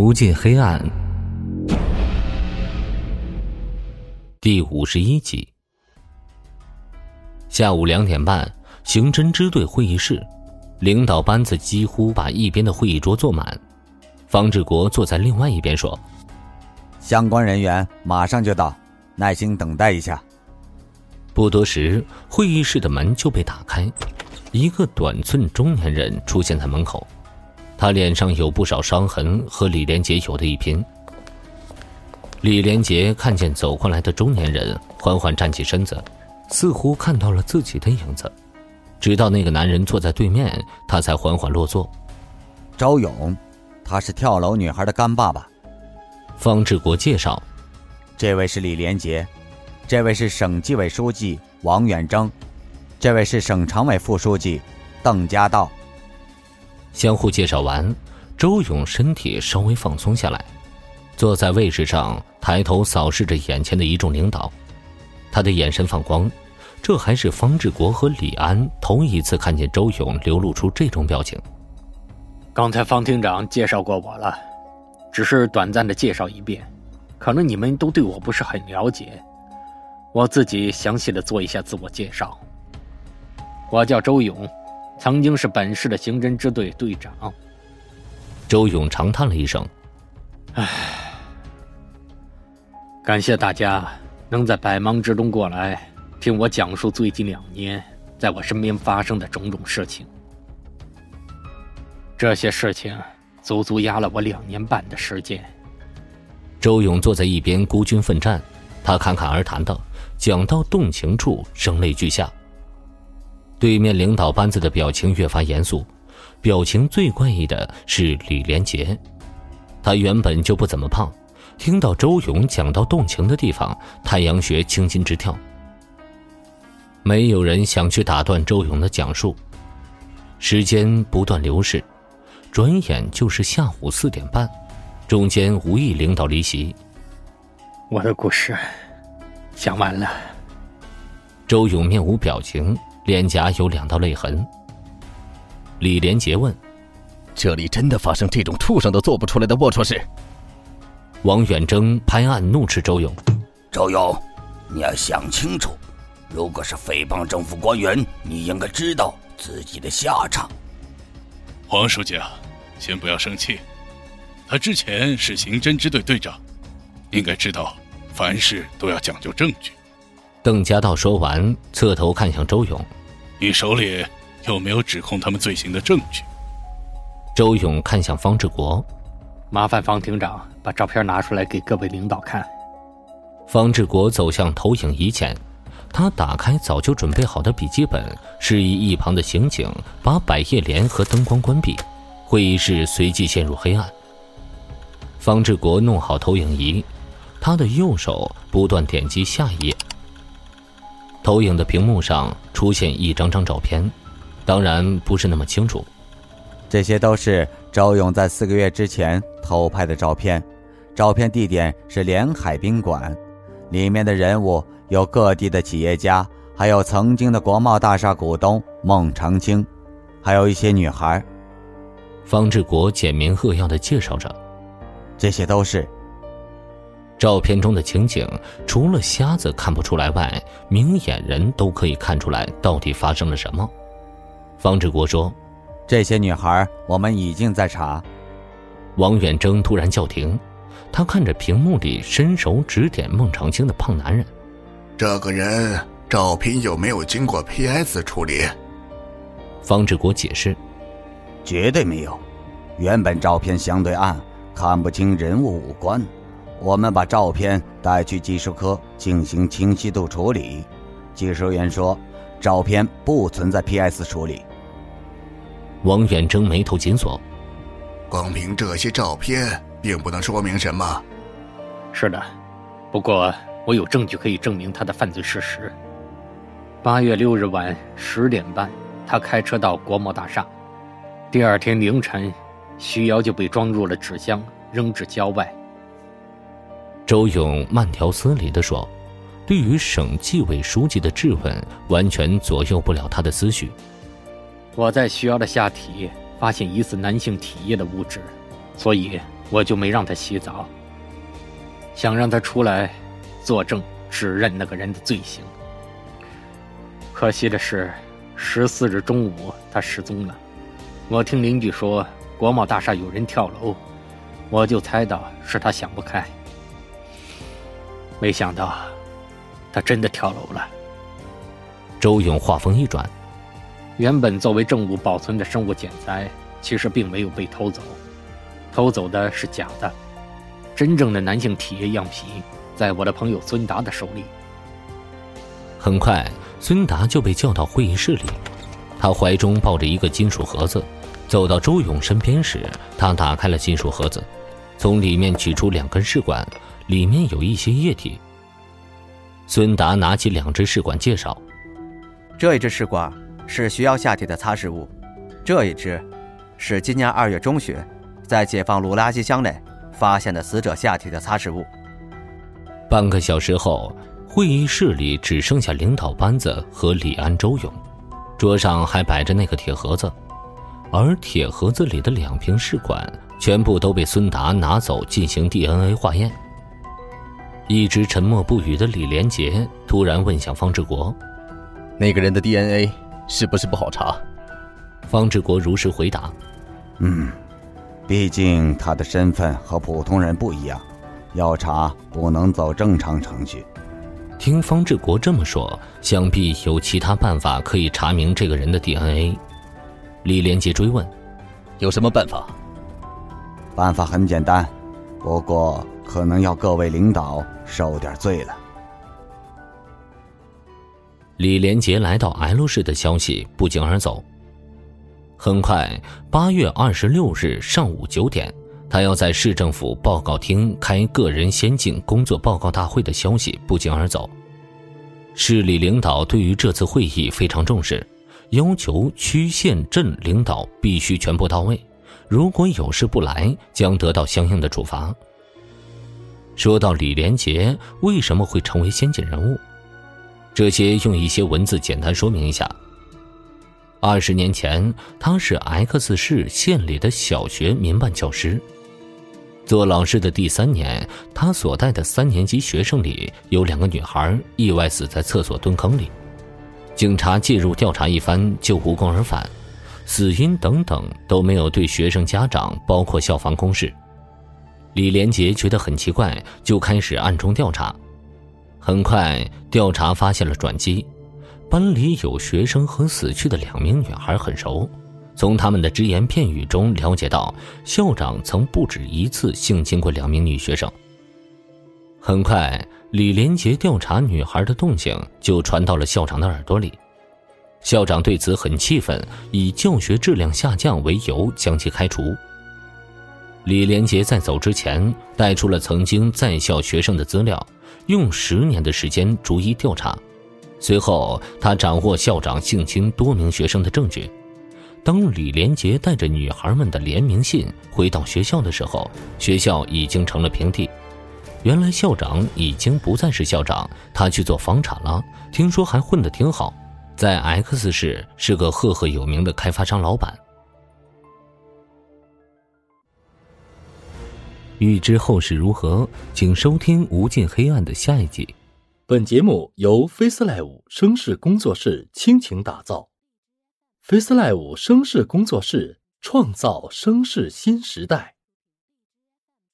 无尽黑暗，第五十一集。下午两点半，刑侦支队会议室，领导班子几乎把一边的会议桌坐满。方志国坐在另外一边说：“相关人员马上就到，耐心等待一下。”不多时，会议室的门就被打开，一个短寸中年人出现在门口。他脸上有不少伤痕，和李连杰有的一拼。李连杰看见走过来的中年人，缓缓站起身子，似乎看到了自己的影子。直到那个男人坐在对面，他才缓缓落座。周勇，他是跳楼女孩的干爸爸。方志国介绍：“这位是李连杰，这位是省纪委书记王远征，这位是省常委副书记邓家道。”相互介绍完，周勇身体稍微放松下来，坐在位置上，抬头扫视着眼前的一众领导，他的眼神放光。这还是方志国和李安头一次看见周勇流露出这种表情。刚才方厅长介绍过我了，只是短暂的介绍一遍，可能你们都对我不是很了解，我自己详细的做一下自我介绍。我叫周勇。曾经是本市的刑侦支队队长。周勇长叹了一声：“唉，感谢大家能在百忙之中过来听我讲述最近两年在我身边发生的种种事情。这些事情足足压了我两年半的时间。”周勇坐在一边孤军奋战，他侃侃而谈的：“讲到动情处，声泪俱下。”对面领导班子的表情越发严肃，表情最怪异的是李连杰，他原本就不怎么胖，听到周勇讲到动情的地方，太阳穴青筋直跳。没有人想去打断周勇的讲述，时间不断流逝，转眼就是下午四点半，中间无意领导离席。我的故事讲完了，周勇面无表情。脸颊有两道泪痕。李连杰问：“这里真的发生这种畜生都做不出来的龌龊事？”王远征拍案怒斥周勇：“周勇，你要想清楚，如果是诽谤政府官员，你应该知道自己的下场。”黄书记啊，先不要生气，他之前是刑侦支队队长，应该知道，凡事都要讲究证据。邓家道说完，侧头看向周勇。你手里有没有指控他们罪行的证据？周勇看向方志国，麻烦方厅长把照片拿出来给各位领导看。方志国走向投影仪前，他打开早就准备好的笔记本，示意一旁的刑警把百叶帘和灯光关闭。会议室随即陷入黑暗。方志国弄好投影仪，他的右手不断点击下一页。投影的屏幕上出现一张张照片，当然不是那么清楚。这些都是周勇在四个月之前偷拍的照片，照片地点是连海宾馆，里面的人物有各地的企业家，还有曾经的国贸大厦股东孟长青，还有一些女孩。方志国简明扼要的介绍着，这些都是。照片中的情景，除了瞎子看不出来外，明眼人都可以看出来到底发生了什么。方志国说：“这些女孩，我们已经在查。”王远征突然叫停，他看着屏幕里伸手指点孟长青的胖男人：“这个人照片有没有经过 PS 处理？”方志国解释：“绝对没有，原本照片相对暗，看不清人物五官。”我们把照片带去技术科进行清晰度处理，技术员说，照片不存在 PS 处理。王远征眉头紧锁，光凭这些照片并不能说明什么。是的，不过我有证据可以证明他的犯罪事实。八月六日晚十点半，他开车到国贸大厦，第二天凌晨，徐瑶就被装入了纸箱，扔至郊外。周勇慢条斯理地说：“对于省纪委书记的质问，完全左右不了他的思绪。我在徐瑶的下体发现疑似男性体液的物质，所以我就没让他洗澡，想让他出来作证指认那个人的罪行。可惜的是，十四日中午他失踪了。我听邻居说国贸大厦有人跳楼，我就猜到是他想不开。没想到，他真的跳楼了。周勇话锋一转，原本作为证物保存的生物检材，其实并没有被偷走，偷走的是假的。真正的男性体液样品，在我的朋友孙达的手里。很快，孙达就被叫到会议室里，他怀中抱着一个金属盒子，走到周勇身边时，他打开了金属盒子，从里面取出两根试管，里面有一些液体。孙达拿起两只试管，介绍。这一支试管是需要下体的擦拭物，这一支是今年二月中旬在解放路垃圾箱内发现的死者下体的擦拭物。半个小时后，会议室里只剩下领导班子和李安、周勇，桌上还摆着那个铁盒子，而铁盒子里的两瓶试管全部都被孙达拿走进行 DNA 化验。一直沉默不语的李连杰突然问向方志国。那个人的 DNA 是不是不好查？方志国如实回答：“嗯，毕竟他的身份和普通人不一样，要查不能走正常程序。”听方志国这么说，想必有其他办法可以查明这个人的 DNA。李连杰追问：“有什么办法？”办法很简单，不过可能要各位领导受点罪了。李连杰来到 L 市的消息不胫而走。很快，八月二十六日上午九点，他要在市政府报告厅开个人先进工作报告大会的消息不胫而走。市里领导对于这次会议非常重视，要求区县镇领导必须全部到位，如果有事不来，将得到相应的处罚。说到李连杰为什么会成为先进人物？这些用一些文字简单说明一下。二十年前，他是 X 市县里的小学民办教师。做老师的第三年，他所带的三年级学生里有两个女孩意外死在厕所蹲坑里，警察介入调查一番就无功而返，死因等等都没有对学生家长包括校方公示。李连杰觉得很奇怪，就开始暗中调查。很快，调查发现了转机。班里有学生和死去的两名女孩很熟，从他们的只言片语中了解到，校长曾不止一次性侵过两名女学生。很快，李连杰调查女孩的动静就传到了校长的耳朵里，校长对此很气愤，以教学质量下降为由将其开除。李连杰在走之前带出了曾经在校学生的资料。用十年的时间逐一调查，随后他掌握校长性侵多名学生的证据。当李连杰带着女孩们的联名信回到学校的时候，学校已经成了平地。原来校长已经不再是校长，他去做房产了，听说还混得挺好，在 X 市是个赫赫有名的开发商老板。欲知后事如何，请收听《无尽黑暗》的下一集。本节目由 FaceLive 声势工作室倾情打造，FaceLive 声势工作室创造声势新时代。